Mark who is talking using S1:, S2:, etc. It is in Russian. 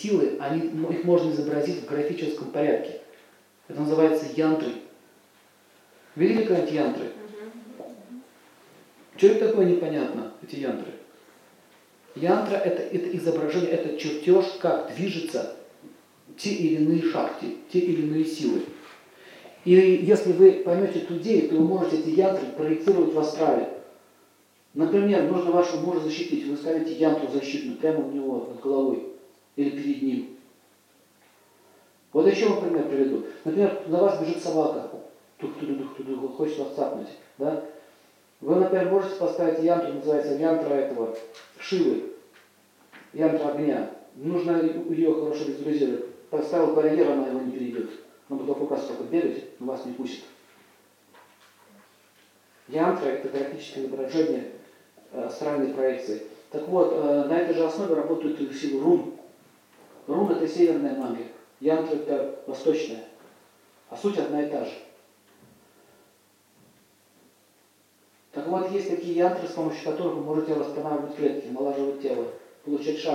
S1: силы, они, их можно изобразить в графическом порядке. Это называется янтры. Видели когда-нибудь янтры? Что это такое непонятно, эти янтры? Янтра это, это изображение, это чертеж, как движется те или иные шахты, те или иные силы. И если вы поймете эту идею, то вы можете эти янтры проектировать в астрале. Например, нужно вашего мужа защитить, вы ставите янтру защитную прямо у него над головой Вот еще вам пример приведу. Например, на вас бежит собака, тух тух тух тух тух хочет вас цапнуть. Да? Вы, например, можете поставить янтру, называется янтра этого, Шивы, янтра огня. Нужно ее хорошо визуализировать. Поставил барьер, она его не перейдет. Он будет вокруг вас только бегать, но вас не пустит. Янтра – это графическое изображение э, астральной проекции. Так вот, э, на этой же основе работают силы рун. Рун – это северная магия. Янтра – это восточная. А суть одна и та же. Так вот, есть такие янтры, с помощью которых вы можете восстанавливать клетки, налаживать тело, получать шахты.